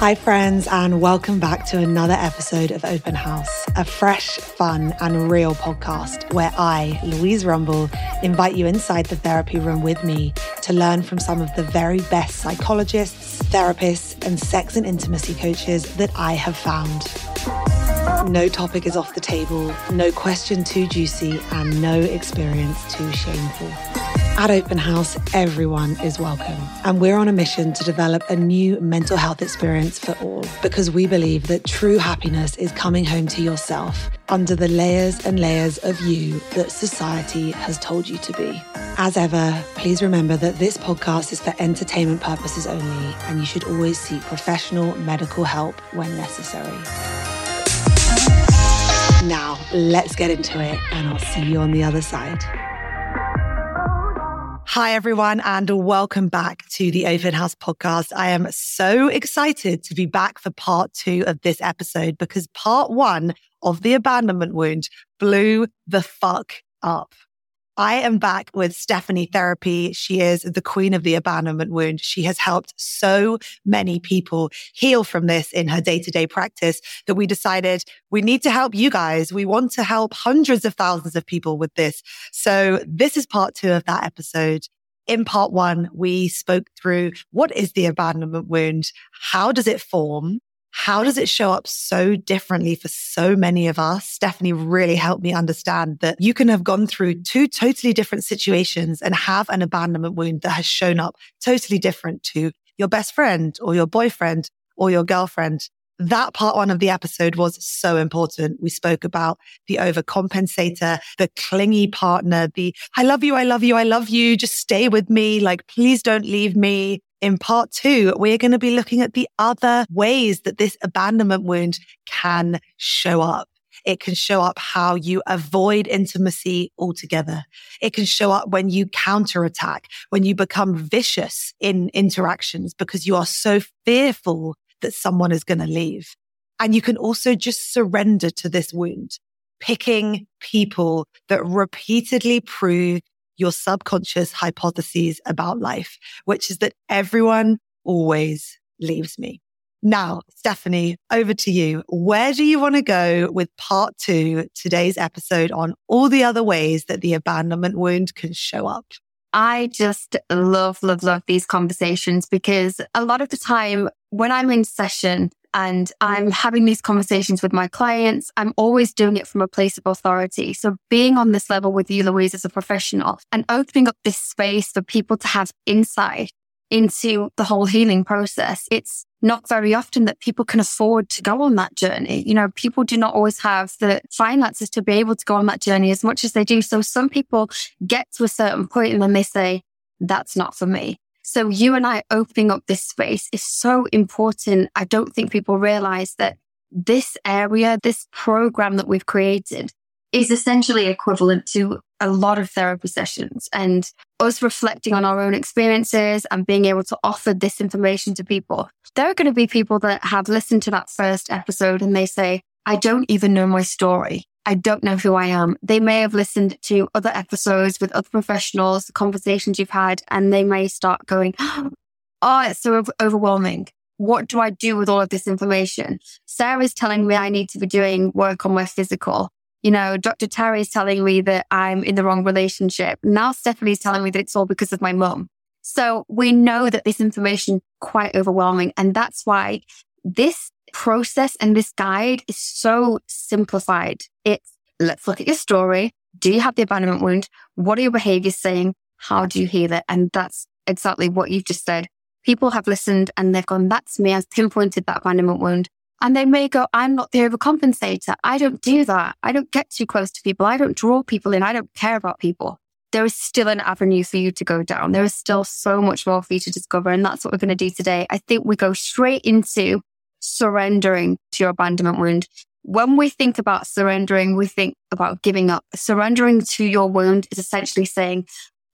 Hi, friends, and welcome back to another episode of Open House, a fresh, fun, and real podcast where I, Louise Rumball, invite you inside the therapy room with me to learn from some of the very best psychologists, therapists, and sex and intimacy coaches that I have found. No topic is off the table, no question too juicy, and no experience too shameful. At Open House, everyone is welcome. And we're on a mission to develop a new mental health experience for all because we believe that true happiness is coming home to yourself under the layers and layers of you that society has told you to be. As ever, please remember that this podcast is for entertainment purposes only, and you should always seek professional medical help when necessary. Now, let's get into it, and I'll see you on the other side. Hi, everyone, and welcome back to the Open House podcast. I am so excited to be back for part two of this episode because part one of the abandonment wound blew the fuck up. I am back with Stephanie Therapy. She is the queen of the abandonment wound. She has helped so many people heal from this in her day to day practice that we decided we need to help you guys. We want to help hundreds of thousands of people with this. So this is part two of that episode. In part one, we spoke through what is the abandonment wound? How does it form? How does it show up so differently for so many of us? Stephanie really helped me understand that you can have gone through mm. two totally different situations and have an abandonment wound that has shown up totally different to your best friend or your boyfriend or your girlfriend. That part one of the episode was so important. We spoke about the overcompensator, the clingy partner, the I love you, I love you, I love you, just stay with me, like please don't leave me in part two, we're going to be looking at the other ways that this abandonment wound can show up. It can show up how you avoid intimacy altogether. It can show up when you counterattack, when you become vicious in interactions because you are so fearful that someone is going to leave. And you can also just surrender to this wound, picking people that repeatedly prove your subconscious hypotheses about life, which is that everyone always leaves me. Now, Stephanie, over to you. Where do you want to go with part two, today's episode on all the other ways that the abandonment wound can show up? I just love, love, love these conversations because a lot of the time when I'm in session, and I'm mm. having these conversations with my clients. I'm always doing it from a place of authority. So being on this level with you, Louise, as a professional and opening up this space for people to have insight into the whole healing process. It's not very often that people can afford to go on that journey. You know, people do not always have the finances to be able to go on that journey as much as they do. So some people get to a certain point and then they say, that's not for me. So you and I opening up this space is so important. I don't think people realize that this area, this program that we've created is essentially equivalent to a lot of therapy sessions and us reflecting on our own experiences and being able to offer this information to people. There are going to be people that have listened to that first episode and they say, I don't even know my story. I don't know who I am. They may have listened to other episodes with other professionals, conversations you've had, and they may start going, Oh, it's so overwhelming. what do I do with all of this information? Sarah's telling me I need to be doing work on my physical. You know, Dr. Terry is telling me that I'm in the wrong relationship. Now Stephanie's telling me that it's all because of my mum. So we know that this information quite overwhelming. And that's why this process and this guide is so simplified. It's let's look at your story. Do you have the abandonment wound? What are your behaviors saying? How do you heal it? And that's exactly what you've just said. People have listened and they've gone, that's me. I've pinpointed that abandonment wound. And they may go, I'm not the overcompensator. I don't do that. I don't get too close to people. I don't draw people in. I don't care about people. There is still an avenue for you to go down. There is still so much more for you to discover. And that's what we're going to do today. I think we go straight into surrendering to your abandonment wound. When we think about surrendering, we think about giving up. Surrendering to your wound is essentially saying,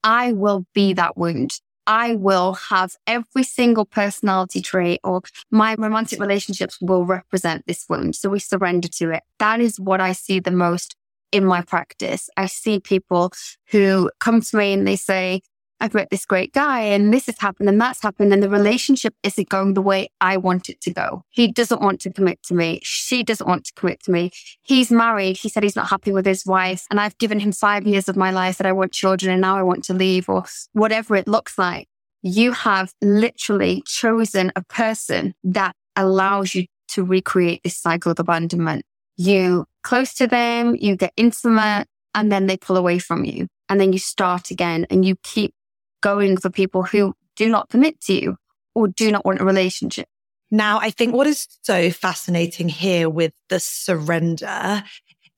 I will be that wound. I will have every single personality trait or my romantic relationships will represent this wound. So we surrender to it. That is what I see the most in my practice. I see people who come to me and they say, I've met this great guy and this has happened and that's happened and the relationship isn't going the way I want it to go. He doesn't want to commit to me. She doesn't want to commit to me. He's married. He said he's not happy with his wife and I've given him five years of my life that I want children and now I want to leave or whatever it looks like. You have literally chosen a person that allows you to recreate this cycle of abandonment. You close to them, you get intimate and then they pull away from you and then you start again and you keep going for people who do not commit to you or do not want a relationship. Now, I think what is so fascinating here with the surrender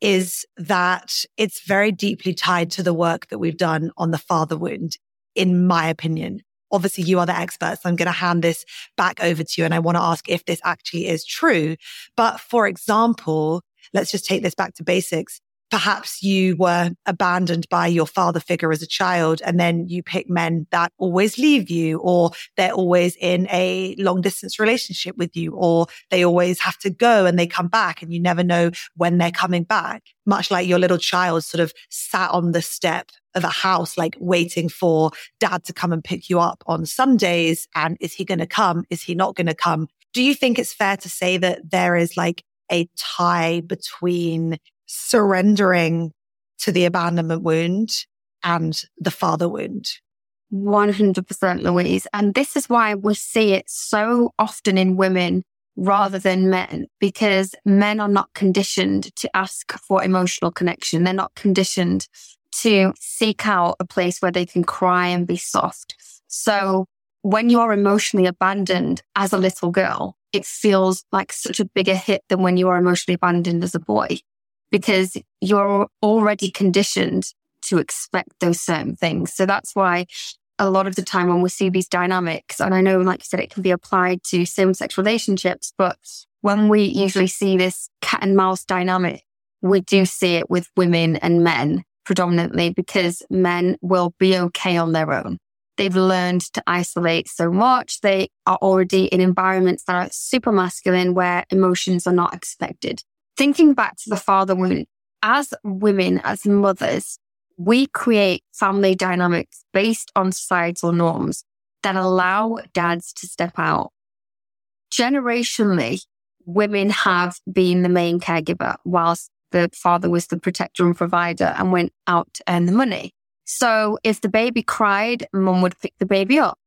is that it's very deeply tied to the work that we've done on the father wound, in my opinion. Obviously, you are the expert, so I'm going to hand this back over to you. And I want to ask if this actually is true. But for example, let's just take this back to basics perhaps you were abandoned by your father figure as a child and then you pick men that always leave you or they're always in a long distance relationship with you or they always have to go and they come back and you never know when they're coming back. Much like your little child sort of sat on the step of a house, like waiting for dad to come and pick you up on Sundays. And is he going to come? Is he not going to come? Do you think it's fair to say that there is like a tie between surrendering to the abandonment wound and the father wound. 100% Louise. And this is why we see it so often in women rather than men, because men are not conditioned to ask for emotional connection. They're not conditioned to seek out a place where they can cry and be soft. So when you're emotionally abandoned as a little girl, it feels like such a bigger hit than when you are emotionally abandoned as a boy because you're already conditioned to expect those certain things. So that's why a lot of the time when we see these dynamics, and I know, like you said, it can be applied to same sex relationships, but when we usually see this cat and mouse dynamic, we do see it with women and men predominantly because men will be okay on their own. They've learned to isolate so much. They are already in environments that are super masculine where emotions are not expected thinking back to the father wound, as women, as mothers, we create family dynamics based on societal norms that allow dads to step out. Generationally, women have been the main caregiver whilst the father was the protector and provider and went out to earn the money. So if the baby cried, mum would pick the baby up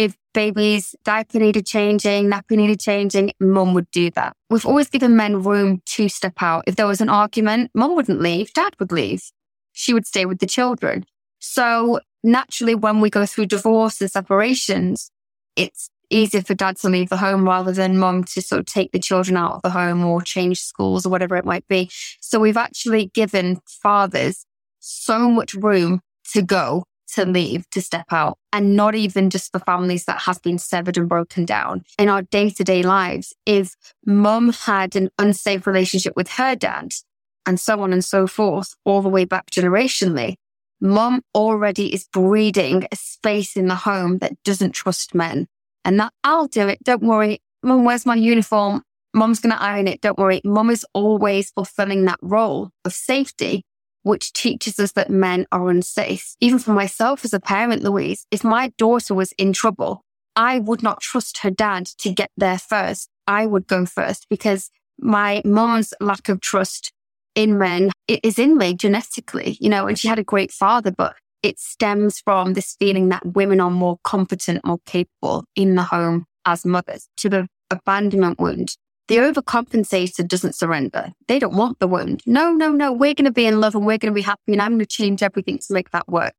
if baby's diaper needed changing, nappy needed changing, mum would do that. We've always given men room to step out. If there was an argument, mum wouldn't leave, dad would leave. She would stay with the children. So naturally, when we go through divorce and separations, it's easier for dad to leave the home rather than mum to sort of take the children out of the home or change schools or whatever it might be. So we've actually given fathers so much room to go to leave, to step out, and not even just for families that have been severed and broken down in our day to day lives. If mum had an unsafe relationship with her dad and so on and so forth, all the way back generationally, mum already is breeding a space in the home that doesn't trust men. And that I'll do it. Don't worry. Mum, where's my uniform? Mum's going to iron it. Don't worry. Mum is always fulfilling that role of safety which teaches us that men are unsafe. Even for myself as a parent, Louise, if my daughter was in trouble, I would not trust her dad to get there first. I would go first because my mom's lack of trust in men is in me genetically, you know, and she had a great father, but it stems from this feeling that women are more competent, more capable in the home as mothers to the abandonment wound. The overcompensator doesn't surrender. They don't want the wound. No, no, no. We're going to be in love and we're going to be happy and I'm going to change everything to make that work.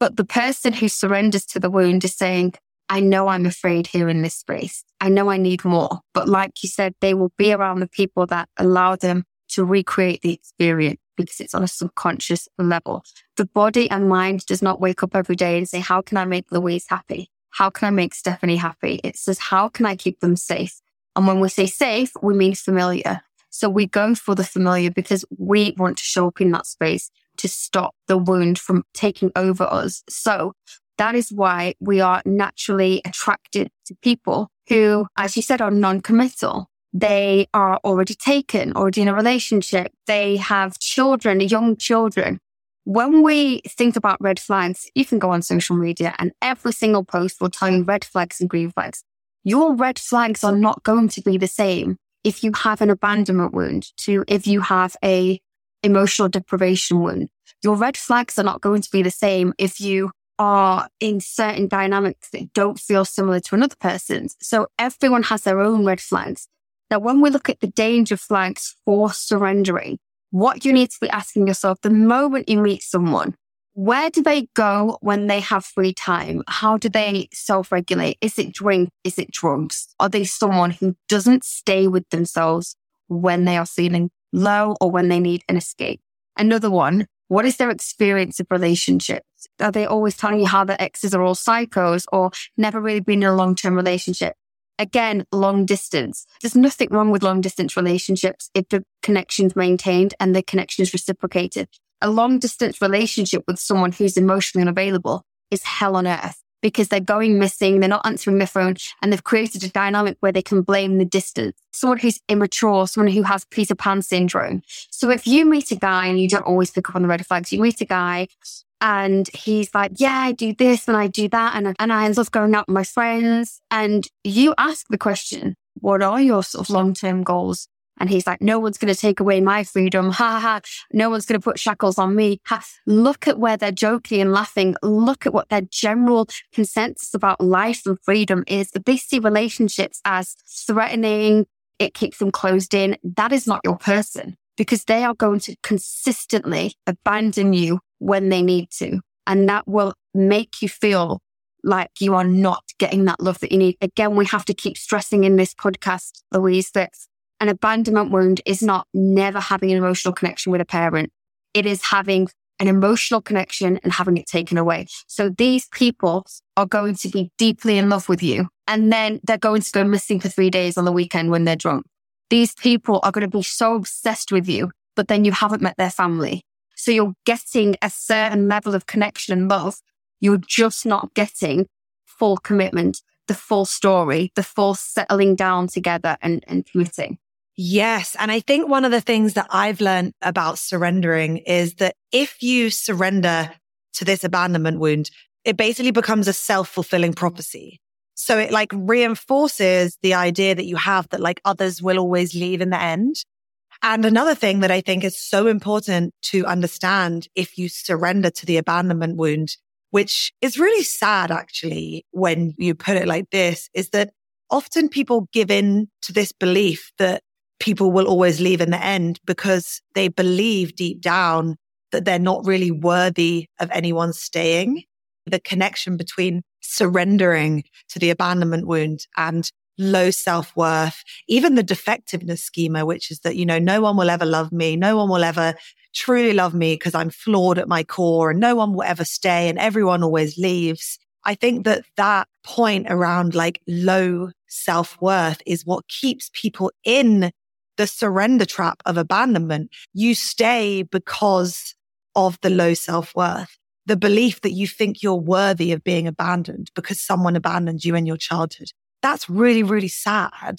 But the person who surrenders to the wound is saying, I know I'm afraid here in this space. I know I need more. But like you said, they will be around the people that allow them to recreate the experience because it's on a subconscious level. The body and mind does not wake up every day and say, how can I make Louise happy? How can I make Stephanie happy? It says, how can I keep them safe? And when we say safe, we mean familiar. So we go for the familiar because we want to show up in that space to stop the wound from taking over us. So that is why we are naturally attracted to people who, as you said, are non-committal. They are already taken, already in a relationship. They have children, young children. When we think about red flags, you can go on social media and every single post will tell you red flags and green flags. Your red flags are not going to be the same if you have an abandonment wound to if you have a emotional deprivation wound. Your red flags are not going to be the same if you are in certain dynamics that don't feel similar to another person's. So everyone has their own red flags. Now, when we look at the danger flags for surrendering, what you need to be asking yourself the moment you meet someone, where do they go when they have free time? How do they self regulate? Is it drink? Is it drugs? Are they someone who doesn't stay with themselves when they are feeling low or when they need an escape? Another one, what is their experience of relationships? Are they always telling you how their exes are all psychos or never really been in a long term relationship? Again, long distance. There's nothing wrong with long distance relationships if the connection's maintained and the connection is reciprocated. A long distance relationship with someone who's emotionally unavailable is hell on earth because they're going missing, they're not answering their phone, and they've created a dynamic where they can blame the distance. Someone who's immature, someone who has Peter Pan syndrome. So if you meet a guy and you don't always pick up on the red flags, you meet a guy and he's like, yeah, I do this and I do that. And, and I love going out with my friends. And you ask the question, what are your sort of long term goals? And he's like, no one's going to take away my freedom. Ha ha. No one's going to put shackles on me. Ha. Look at where they're joking and laughing. Look at what their general consensus about life and freedom is. They see relationships as threatening, it keeps them closed in. That is not your person because they are going to consistently abandon you when they need to. And that will make you feel like you are not getting that love that you need. Again, we have to keep stressing in this podcast, Louise, that an abandonment wound is not never having an emotional connection with a parent. It is having an emotional connection and having it taken away. So these people are going to be deeply in love with you. And then they're going to go missing for three days on the weekend when they're drunk. These people are going to be so obsessed with you, but then you haven't met their family. So you're getting a certain level of connection and love. You're just not getting full commitment, the full story, the full settling down together and, and committing. Yes. And I think one of the things that I've learned about surrendering is that if you surrender to this abandonment wound, it basically becomes a self fulfilling prophecy. So it like reinforces the idea that you have that like others will always leave in the end. And another thing that I think is so important to understand if you surrender to the abandonment wound, which is really sad actually when you put it like this, is that often people give in to this belief that people will always leave in the end because they believe deep down that they're not really worthy of anyone staying. The connection between surrendering to the abandonment wound and low self worth, even the defectiveness schema, which is that, you know, no one will ever love me. No one will ever truly love me because I'm flawed at my core and no one will ever stay and everyone always leaves. I think that that point around like low self worth is what keeps people in the surrender trap of abandonment. You stay because of the low self worth, the belief that you think you're worthy of being abandoned because someone abandoned you in your childhood. That's really, really sad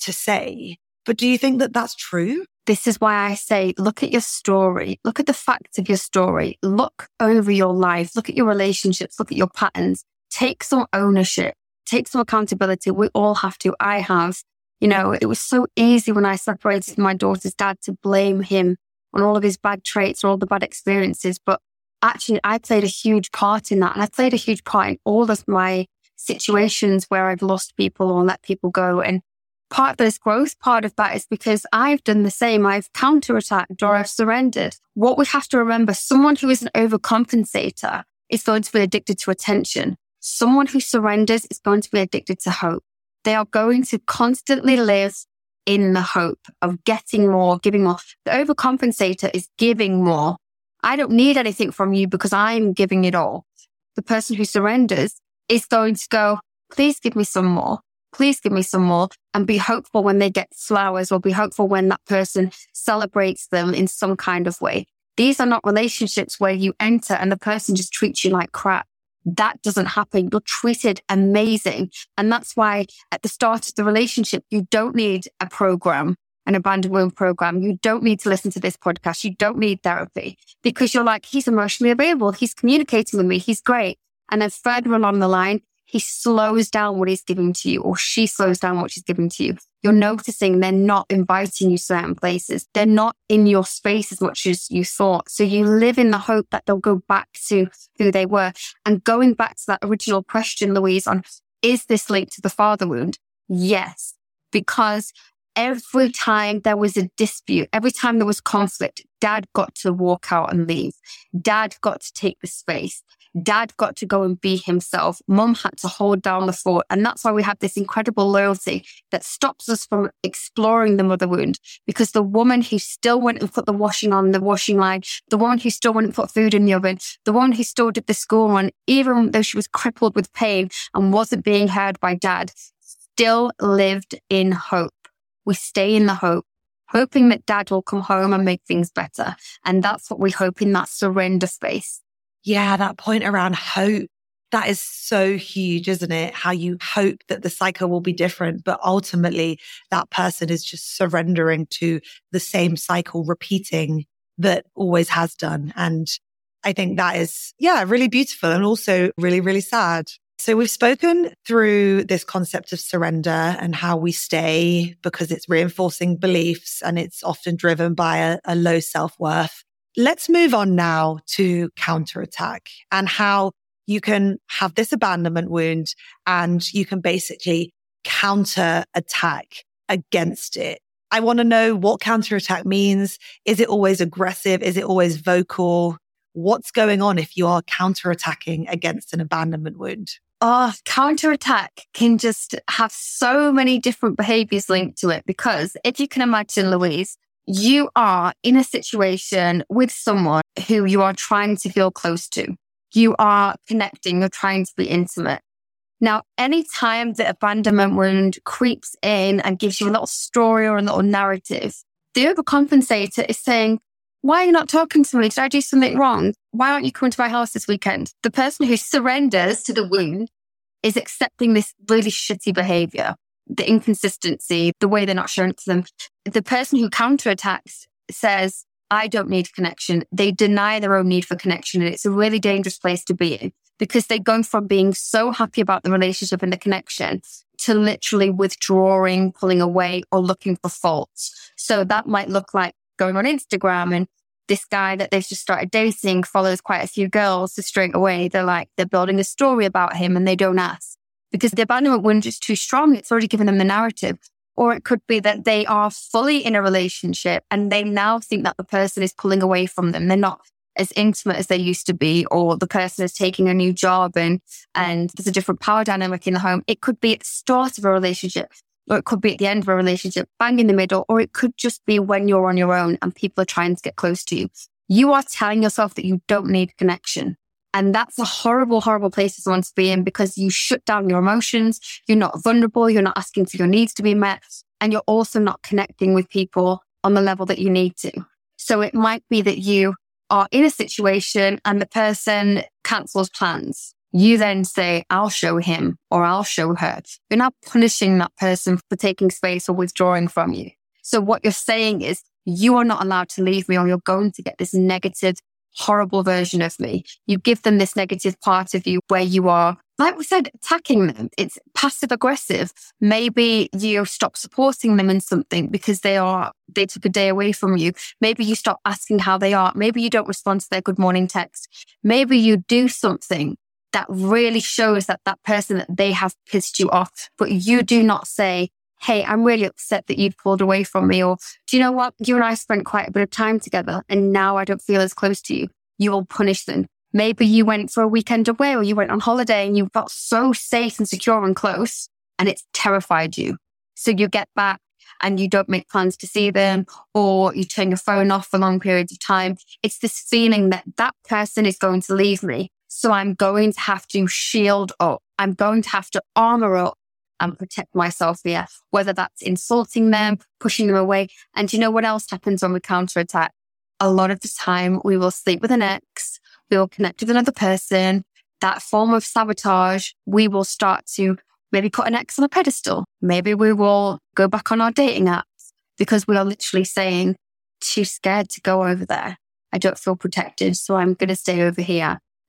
to say. But do you think that that's true? This is why I say, look at your story. Look at the facts of your story. Look over your life. Look at your relationships. Look at your patterns. Take some ownership. take some accountability. We all have to. I have. You know, it was so easy when I separated my daughter's dad to blame him on all of his bad traits and all the bad experiences. But actually, I played a huge part in that. And I played a huge part in all of my situations where I've lost people or let people go. And part of this growth part of that is because I've done the same. I've counterattacked or I've surrendered. What we have to remember, someone who is an overcompensator is going to be addicted to attention. Someone who surrenders is going to be addicted to hope. They are going to constantly live in the hope of getting more, giving more. The overcompensator is giving more. I don't need anything from you because I'm giving it all. The person who surrenders is going to go, please give me some more. Please give me some more and be hopeful when they get flowers or be hopeful when that person celebrates them in some kind of way. These are not relationships where you enter and the person just treats you like crap. That doesn't happen. You're treated amazing. And that's why at the start of the relationship, you don't need a program, an abandoned wound program. You don't need to listen to this podcast. You don't need therapy because you're like, he's emotionally available. He's communicating with me. He's great. And then further along the line, he slows down what he's giving to you or she slows down what she's giving to you. You're noticing they're not inviting you certain places. They're not in your space as much as you thought. So you live in the hope that they'll go back to who they were. And going back to that original question, Louise, on is this linked to the father wound? Yes, because every time there was a dispute, every time there was conflict, dad got to walk out and leave. Dad got to take the space. Dad got to go and be himself. Mum had to hold down the fort. And that's why we have this incredible loyalty that stops us from exploring the mother wound. Because the woman who still went and put the washing on the washing line, the woman who still went and put food in the oven, the woman who still did the school run, even though she was crippled with pain and wasn't being heard by dad, still lived in hope. We stay in the hope hoping that dad will come home and make things better. And that's what we hope in that surrender space. Yeah, that point around hope. That is so huge, isn't it? How you hope that the cycle will be different, but ultimately that person is just surrendering to the same cycle repeating that always has done. And I think that is, yeah, really beautiful and also really, really sad. So we've spoken through this concept of surrender and how we stay because it's reinforcing beliefs and it's often driven by a, a low self worth. Let's move on now to counterattack and how you can have this abandonment wound and you can basically counter attack against it. I want to know what counterattack means. Is it always aggressive? Is it always vocal? What's going on if you are counterattacking against an abandonment wound? Oh, counterattack can just have so many different behaviors linked to it because if you can imagine, Louise, you are in a situation with someone who you are trying to feel close to. You are connecting, you're trying to be intimate. Now, anytime the abandonment wound creeps in and gives you a little story or a little narrative, the overcompensator is saying, why are you not talking to me? Did I do something wrong? Why aren't you coming to my house this weekend? The person who surrenders to the wound is accepting this really shitty behavior the inconsistency, the way they're not showing to them. The person who counterattacks says, I don't need connection. They deny their own need for connection. And it's a really dangerous place to be in because they go from being so happy about the relationship and the connection to literally withdrawing, pulling away or looking for faults. So that might look like going on Instagram and this guy that they've just started dating follows quite a few girls. So straight away, they're like, they're building a story about him and they don't ask because the abandonment wound is too strong. It's already given them the narrative. Or it could be that they are fully in a relationship and they now think that the person is pulling away from them. They're not as intimate as they used to be, or the person is taking a new job and, and there's a different power dynamic in the home. It could be at the start of a relationship, or it could be at the end of a relationship, bang in the middle, or it could just be when you're on your own and people are trying to get close to you. You are telling yourself that you don't need connection. And that's a horrible, horrible place for someone to be in because you shut down your emotions. You're not vulnerable. You're not asking for your needs to be met. And you're also not connecting with people on the level that you need to. So it might be that you are in a situation and the person cancels plans. You then say, I'll show him or I'll show her. You're not punishing that person for taking space or withdrawing from you. So what you're saying is you are not allowed to leave me or you're going to get this negative horrible version of me. You give them this negative part of you where you are like we said, attacking them. It's passive aggressive. Maybe you stop supporting them in something because they are, they took a day away from you. Maybe you stop asking how they are. Maybe you don't respond to their good morning text. Maybe you do something that really shows that that person that they have pissed you off, but you do not say, Hey, I'm really upset that you pulled away from me. Or do you know what? You and I spent quite a bit of time together and now I don't feel as close to you. You will punish them. Maybe you went for a weekend away or you went on holiday and you felt so safe and secure and close and it's terrified you. So you get back and you don't make plans to see them or you turn your phone off for long periods of time. It's this feeling that that person is going to leave me. So I'm going to have to shield up. I'm going to have to armor up and protect myself here, whether that's insulting them, pushing them away. And you know what else happens when we counterattack? A lot of the time we will sleep with an ex, we will connect with another person. That form of sabotage, we will start to maybe put an ex on a pedestal. Maybe we will go back on our dating apps because we are literally saying, too scared to go over there. I don't feel protected. So I'm going to stay over here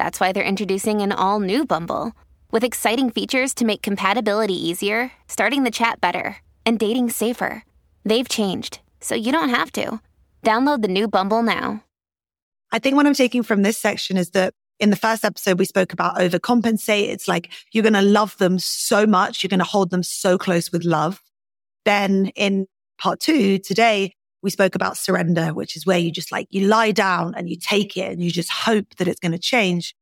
that's why they're introducing an all new Bumble with exciting features to make compatibility easier, starting the chat better, and dating safer. They've changed, so you don't have to. Download the new Bumble now. I think what I'm taking from this section is that in the first episode, we spoke about overcompensate. It's like you're going to love them so much. You're going to hold them so close with love. Then in part two, today, we spoke about surrender, which is where you just like, you lie down and you take it and you just hope that it's going to change.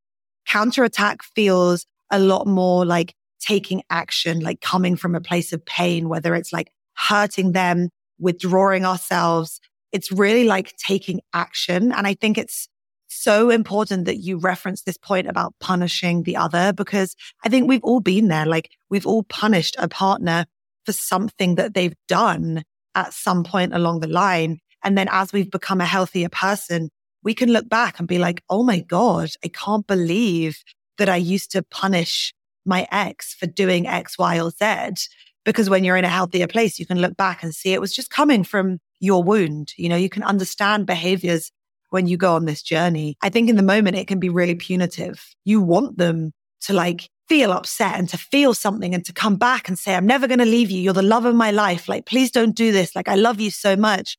Counterattack feels a lot more like taking action, like coming from a place of pain, whether it's like hurting them, withdrawing ourselves. It's really like taking action. And I think it's so important that you reference this point about punishing the other because I think we've all been there. Like we've all punished a partner for something that they've done at some point along the line. And then as we've become a healthier person, we can look back and be like, Oh my God, I can't believe that I used to punish my ex for doing X, Y, or Z. Because when you're in a healthier place, you can look back and see it was just coming from your wound. You know, you can understand behaviors when you go on this journey. I think in the moment, it can be really punitive. You want them to like feel upset and to feel something and to come back and say, I'm never going to leave you. You're the love of my life. Like, please don't do this. Like, I love you so much.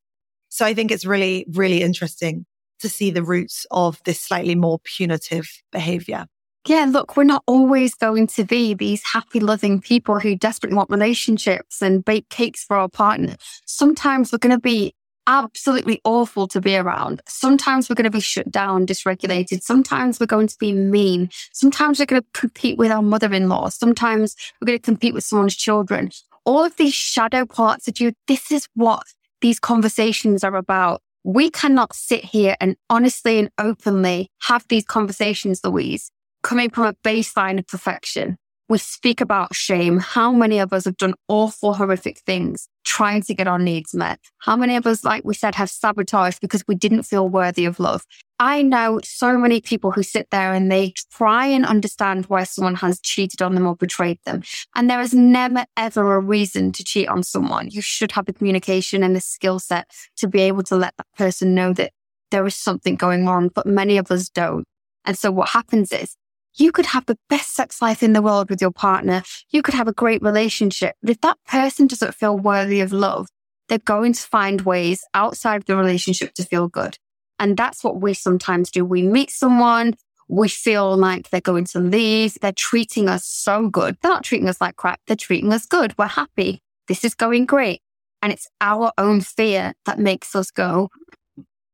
So I think it's really, really interesting to see the roots of this slightly more punitive behavior. Yeah, look, we're not always going to be these happy, loving people who desperately want relationships and bake cakes for our partner. Sometimes we're going to be absolutely awful to be around. Sometimes we're going to be shut down, dysregulated. Sometimes we're going to be mean. Sometimes we're going to compete with our mother in law. Sometimes we're going to compete with someone's children. All of these shadow parts of you, this is what these conversations are about. We cannot sit here and honestly and openly have these conversations, Louise, coming from a baseline of perfection. We speak about shame. How many of us have done awful, horrific things trying to get our needs met? How many of us, like we said, have sabotaged because we didn't feel worthy of love? I know so many people who sit there and they try and understand why someone has cheated on them or betrayed them. And there is never, ever a reason to cheat on someone. You should have the communication and the skill set to be able to let that person know that there is something going on, but many of us don't. And so what happens is you could have the best sex life in the world with your partner. You could have a great relationship. But if that person doesn't feel worthy of love, they're going to find ways outside the relationship to feel good. And that's what we sometimes do. We meet someone, we feel like they're going to leave. They're treating us so good. They're not treating us like crap. They're treating us good. We're happy. This is going great. And it's our own fear that makes us go,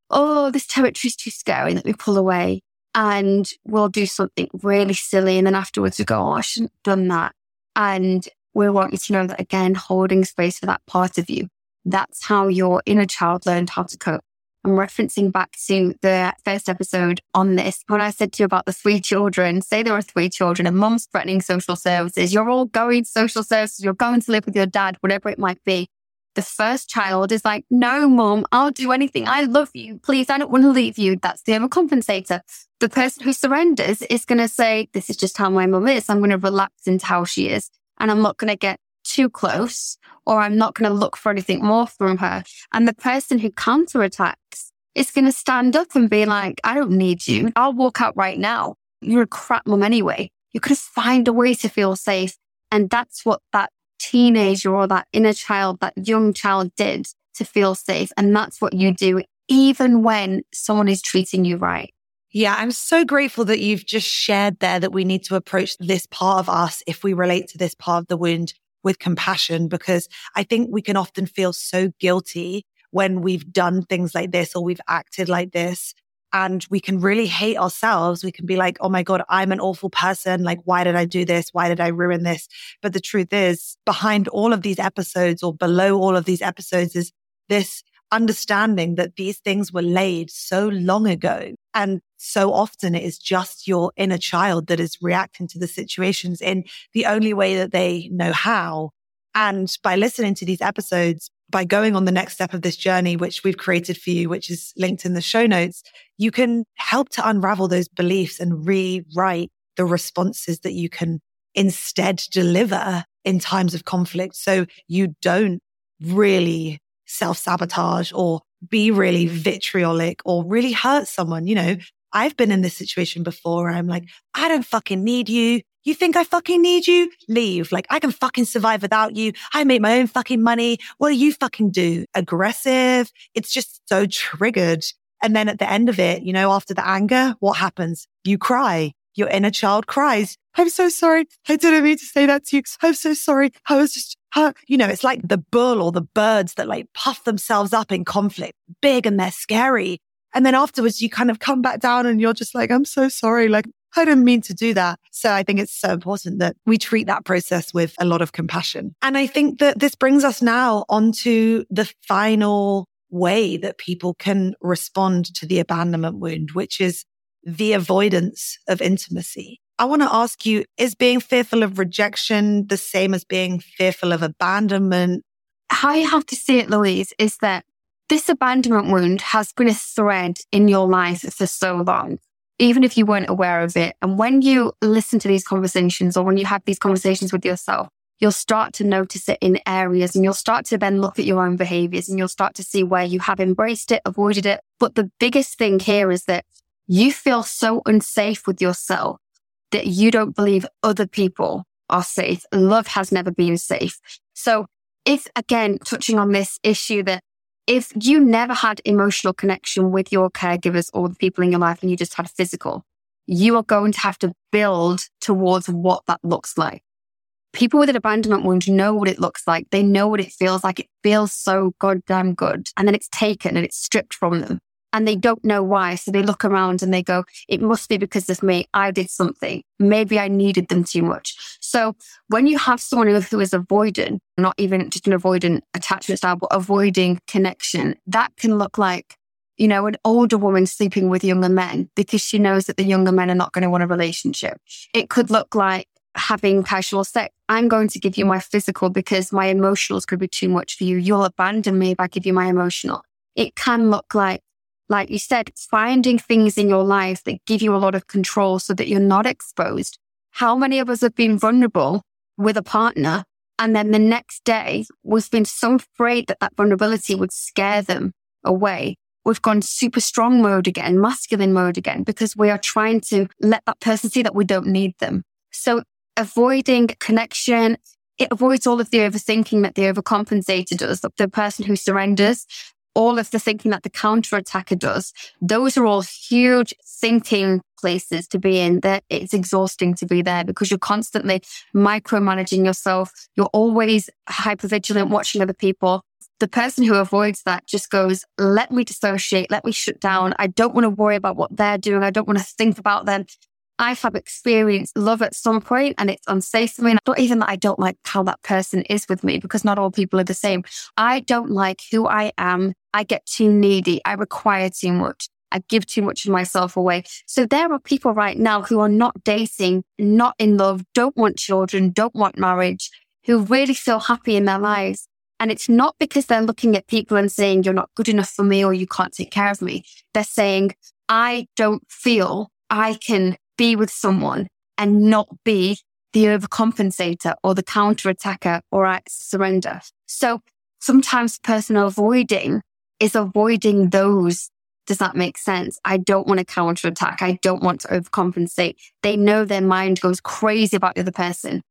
Oh, this territory is too scary. Let me pull away. And we'll do something really silly. And then afterwards we go, Oh, I shouldn't have done that. And we want you to know that again, holding space for that part of you. That's how your inner child learned how to cope. I'm referencing back to the first episode on this when I said to you about the three children. Say there are three children and mum's threatening social services. You're all going social services. You're going to live with your dad, whatever it might be. The first child is like, no, mom, I'll do anything. I love you. Please, I don't want to leave you. That's the overcompensator. The person who surrenders is going to say, this is just how my mom is. I'm going to relax into how she is and I'm not going to get too close or I'm not going to look for anything more from her. And the person who counterattacks is going to stand up and be like, I don't need you. I'll walk out right now. You're a crap mom anyway. You could find a way to feel safe. And that's what that teenager or that inner child, that young child did to feel safe. And that's what you do even when someone is treating you right. Yeah, I'm so grateful that you've just shared there that we need to approach this part of us if we relate to this part of the wound with compassion, because I think we can often feel so guilty when we've done things like this or we've acted like this. And we can really hate ourselves. We can be like, oh my God, I'm an awful person. Like, why did I do this? Why did I ruin this? But the truth is, behind all of these episodes or below all of these episodes is this understanding that these things were laid so long ago. And so often it is just your inner child that is reacting to the situations in the only way that they know how. And by listening to these episodes, by going on the next step of this journey, which we've created for you, which is linked in the show notes, you can help to unravel those beliefs and rewrite the responses that you can instead deliver in times of conflict. So you don't really self sabotage or be really vitriolic or really hurt someone. You know, I've been in this situation before. I'm like, I don't fucking need you. You think I fucking need you? Leave. Like I can fucking survive without you. I make my own fucking money. What do you fucking do? Aggressive. It's just so triggered. And then at the end of it, you know, after the anger, what happens? You cry. Your inner child cries. I'm so sorry. I didn't mean to say that to you. I'm so sorry. I was just, uh, you know, it's like the bull or the birds that like puff themselves up in conflict, big and they're scary. And then afterwards, you kind of come back down and you're just like, I'm so sorry. Like, I didn't mean to do that. So I think it's so important that we treat that process with a lot of compassion. And I think that this brings us now onto the final way that people can respond to the abandonment wound, which is the avoidance of intimacy. I want to ask you, is being fearful of rejection the same as being fearful of abandonment? How you have to see it, Louise, is that this abandonment wound has been a thread in your life for so long, even if you weren't aware of it. And when you listen to these conversations or when you have these conversations with yourself, you'll start to notice it in areas and you'll start to then look at your own behaviors and you'll start to see where you have embraced it, avoided it. But the biggest thing here is that you feel so unsafe with yourself that you don't believe other people are safe. Love has never been safe. So if again, touching on this issue that if you never had emotional connection with your caregivers or the people in your life and you just had physical, you are going to have to build towards what that looks like. People with an abandonment wound know what it looks like. They know what it feels like. It feels so goddamn good. And then it's taken and it's stripped from them and they don't know why. So they look around and they go, it must be because of me. I did something. Maybe I needed them too much. So when you have someone who is avoiding, not even just an avoidant attachment style, but avoiding connection, that can look like, you know, an older woman sleeping with younger men because she knows that the younger men are not going to want a relationship. It could look like having casual sex. I'm going to give you my physical because my emotionals could be too much for you. You'll abandon me if I give you my emotional. It can look like like you said, finding things in your life that give you a lot of control so that you're not exposed. How many of us have been vulnerable with a partner? And then the next day, we've been so afraid that that vulnerability would scare them away. We've gone super strong mode again, masculine mode again, because we are trying to let that person see that we don't need them. So avoiding connection, it avoids all of the overthinking that the overcompensator does, the person who surrenders all of the thinking that the counter attacker does, those are all huge thinking places to be in that it's exhausting to be there because you're constantly micromanaging yourself. You're always hyper vigilant, watching other people. The person who avoids that just goes, let me dissociate, let me shut down. I don't want to worry about what they're doing. I don't want to think about them. I have experienced love at some point and it's unsafe for me. Not even that I don't like how that person is with me because not all people are the same. I don't like who I am. I get too needy. I require too much. I give too much of myself away. So there are people right now who are not dating, not in love, don't want children, don't want marriage, who really feel happy in their lives. And it's not because they're looking at people and saying, you're not good enough for me or you can't take care of me. They're saying, I don't feel I can be with someone and not be the overcompensator or the counter attacker or I surrender. So sometimes personal avoiding is avoiding those. Does that make sense? I don't want to counter attack. I don't want to overcompensate. They know their mind goes crazy about the other person.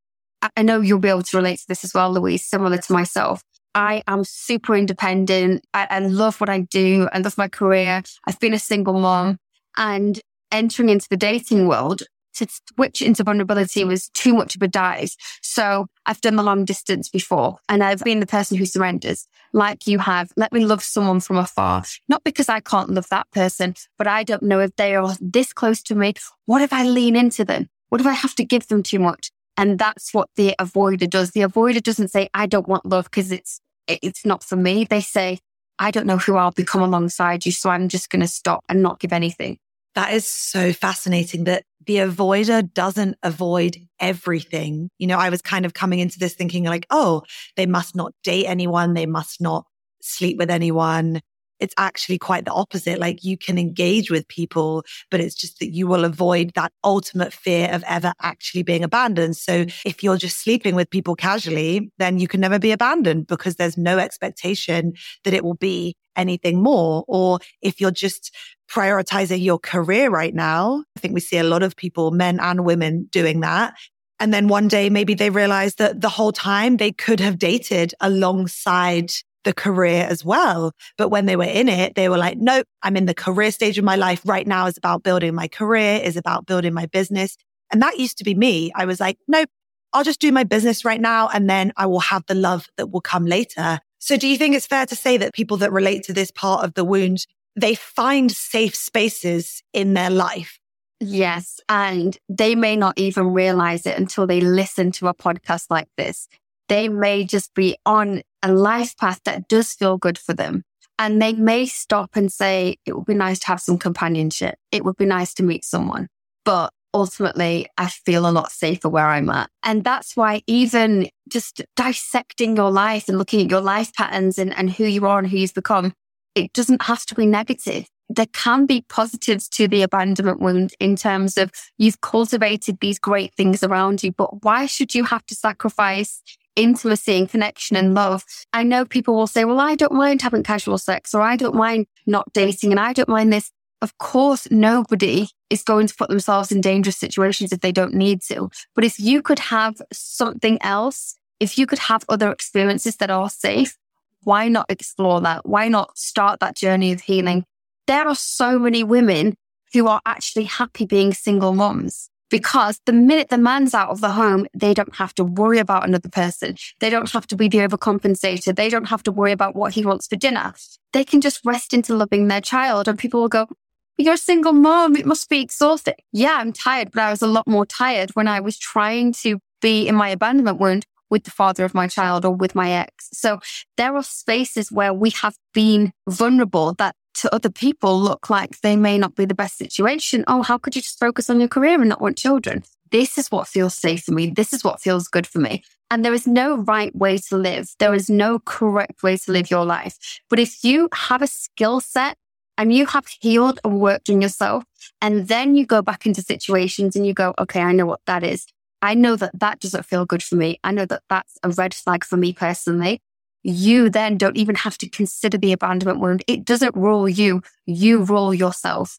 I know you'll be able to relate to this as well, Louise, similar to myself. I am super independent. I, I love what I do. I love my career. I've been a single mom and entering into the dating world to switch into vulnerability was too much of a dive. So I've done the long distance before and I've been the person who surrenders like you have. Let me love someone from afar. Not because I can't love that person, but I don't know if they are this close to me. What if I lean into them? What if I have to give them too much? And that's what the avoider does. The avoider doesn't say, I don't want love because it's, it's not for me. They say, I don't know who I'll become alongside you. So I'm just going to stop and not give anything. That is so fascinating that the avoider doesn't avoid everything. You know, I was kind of coming into this thinking like, oh, they must not date anyone. They must not sleep with anyone it's actually quite the opposite. Like you can engage with people, but it's just that you will avoid that ultimate fear of ever actually being abandoned. So if you're just sleeping with people casually, then you can never be abandoned because there's no expectation that it will be anything more. Or if you're just prioritizing your career right now, I think we see a lot of people, men and women doing that. And then one day, maybe they realize that the whole time they could have dated alongside the career as well. But when they were in it, they were like, nope, I'm in the career stage of my life right now is about building my career, is about building my business. And that used to be me. I was like, nope, I'll just do my business right now. And then I will have the love that will come later. So do you think it's fair to say that people that relate to this part of the wound, they find safe spaces in their life? Yes. And they may not even realize it until they listen to a podcast like this. They may just be on a life path that does feel good for them. And they may stop and say, it would be nice to have some companionship. It would be nice to meet someone. But ultimately, I feel a lot safer where I'm at. And that's why even just dissecting your life and looking at your life patterns and, and who you are and who you've become, it doesn't have to be negative. There can be positives to the abandonment wound in terms of you've cultivated these great things around you, but why should you have to sacrifice intimacy and connection and love. I know people will say, well, I don't mind having casual sex or I don't mind not dating and I don't mind this. Of course, nobody is going to put themselves in dangerous situations if they don't need to. But if you could have something else, if you could have other experiences that are safe, why not explore that? Why not start that journey of healing? There are so many women who are actually happy being single moms because the minute the man's out of the home, they don't have to worry about another person. They don't have to be the overcompensator. They don't have to worry about what he wants for dinner. They can just rest into loving their child and people will go, you're a single mom. It must be exhausting. Yeah, I'm tired, but I was a lot more tired when I was trying to be in my abandonment wound with the father of my child or with my ex. So there are spaces where we have been vulnerable that to other people look like they may not be the best situation. Oh, how could you just focus on your career and not want children? This is what feels safe for me. This is what feels good for me. And there is no right way to live. There is no correct way to live your life. But if you have a skill set and you have healed and worked on yourself, and then you go back into situations and you go, okay, I know what that is. I know that that doesn't feel good for me. I know that that's a red flag for me personally you then don't even have to consider the abandonment wound. It doesn't rule you. You rule yourself.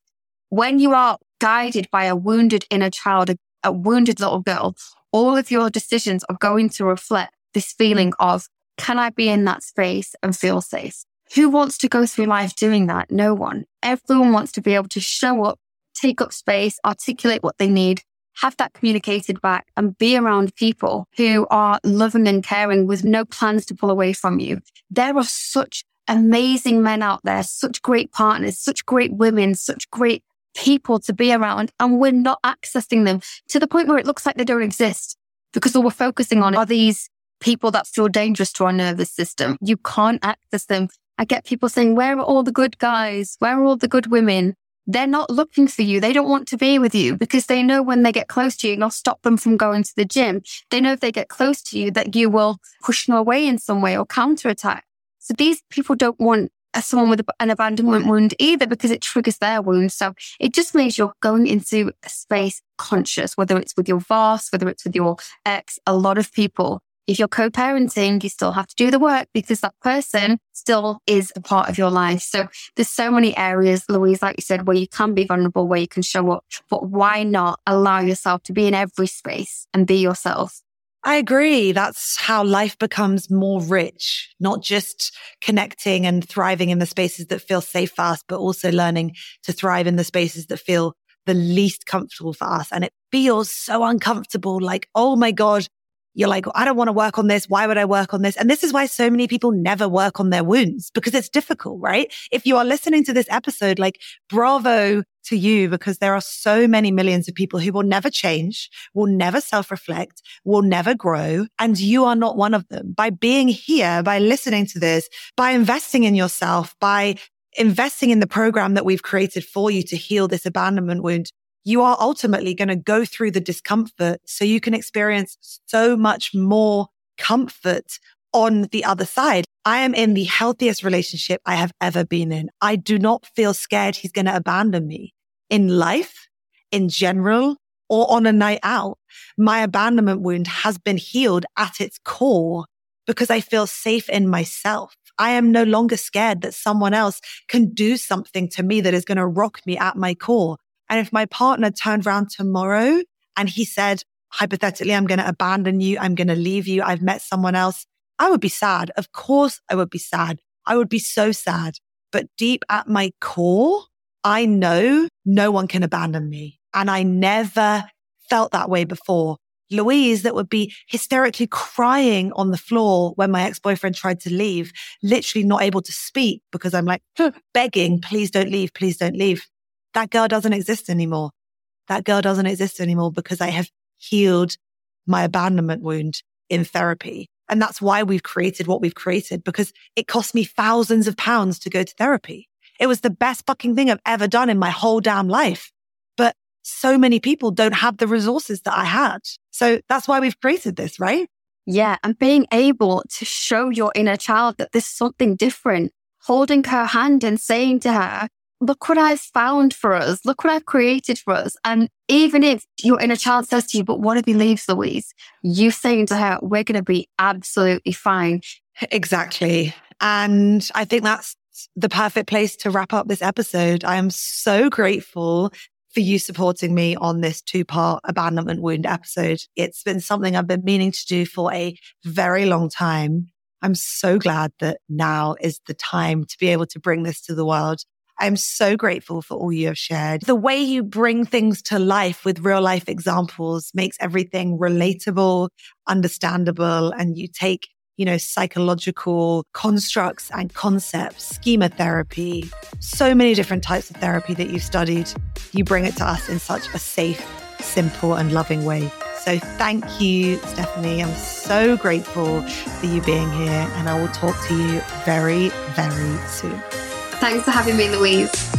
When you are guided by a wounded inner child, a, a wounded little girl, all of your decisions are going to reflect this feeling of, can I be in that space and feel safe? Who wants to go through life doing that? No one. Everyone wants to be able to show up, take up space, articulate what they need, have that communicated back and be around people who are loving and caring with no plans to pull away from you. There are such amazing men out there, such great partners, such great women, such great people to be around. And we're not accessing them to the point where it looks like they don't exist because all we're focusing on are these people that feel dangerous to our nervous system. You can't access them. I get people saying, where are all the good guys? Where are all the good women? They're not looking for you. They don't want to be with you because they know when they get close to you, you'll stop them from going to the gym. They know if they get close to you that you will push them away in some way or counterattack. So these people don't want someone with an abandonment wound either because it triggers their wound. So it just means you're going into a space conscious, whether it's with your boss, whether it's with your ex. A lot of people if you're co-parenting, you still have to do the work because that person still is a part of your life. So there's so many areas, Louise, like you said, where you can be vulnerable, where you can show up, but why not allow yourself to be in every space and be yourself? I agree. That's how life becomes more rich, not just connecting and thriving in the spaces that feel safe for us, but also learning to thrive in the spaces that feel the least comfortable for us. And it feels so uncomfortable. Like, oh my God, you're like, I don't want to work on this. Why would I work on this? And this is why so many people never work on their wounds because it's difficult, right? If you are listening to this episode, like bravo to you because there are so many millions of people who will never change, will never self reflect, will never grow. And you are not one of them. By being here, by listening to this, by investing in yourself, by investing in the program that we've created for you to heal this abandonment wound, you are ultimately going to go through the discomfort so you can experience so much more comfort on the other side. I am in the healthiest relationship I have ever been in. I do not feel scared he's going to abandon me in life, in general, or on a night out. My abandonment wound has been healed at its core because I feel safe in myself. I am no longer scared that someone else can do something to me that is going to rock me at my core. And if my partner turned around tomorrow and he said, hypothetically, I'm going to abandon you. I'm going to leave you. I've met someone else. I would be sad. Of course I would be sad. I would be so sad. But deep at my core, I know no one can abandon me. And I never felt that way before. Louise that would be hysterically crying on the floor when my ex-boyfriend tried to leave, literally not able to speak because I'm like begging, please don't leave, please don't leave that girl doesn't exist anymore. That girl doesn't exist anymore because I have healed my abandonment wound in therapy. And that's why we've created what we've created because it cost me thousands of pounds to go to therapy. It was the best fucking thing I've ever done in my whole damn life. But so many people don't have the resources that I had. So that's why we've created this, right? Yeah. And being able to show your inner child that there's something different, holding her hand and saying to her, look what I've found for us. Look what I've created for us. And even if your inner child says to you, but what if he leaves, Louise? You saying to her, we're going to be absolutely fine. Exactly. And I think that's the perfect place to wrap up this episode. I am so grateful for you supporting me on this two part abandonment wound episode. It's been something I've been meaning to do for a very long time. I'm so glad that now is the time to be able to bring this to the world. I'm so grateful for all you have shared. The way you bring things to life with real life examples makes everything relatable, understandable, and you take you know, psychological constructs and concepts, schema therapy, so many different types of therapy that you've studied. You bring it to us in such a safe, simple, and loving way. So thank you, Stephanie. I'm so grateful for you being here, and I will talk to you very, very soon. Thanks for having me, Louise.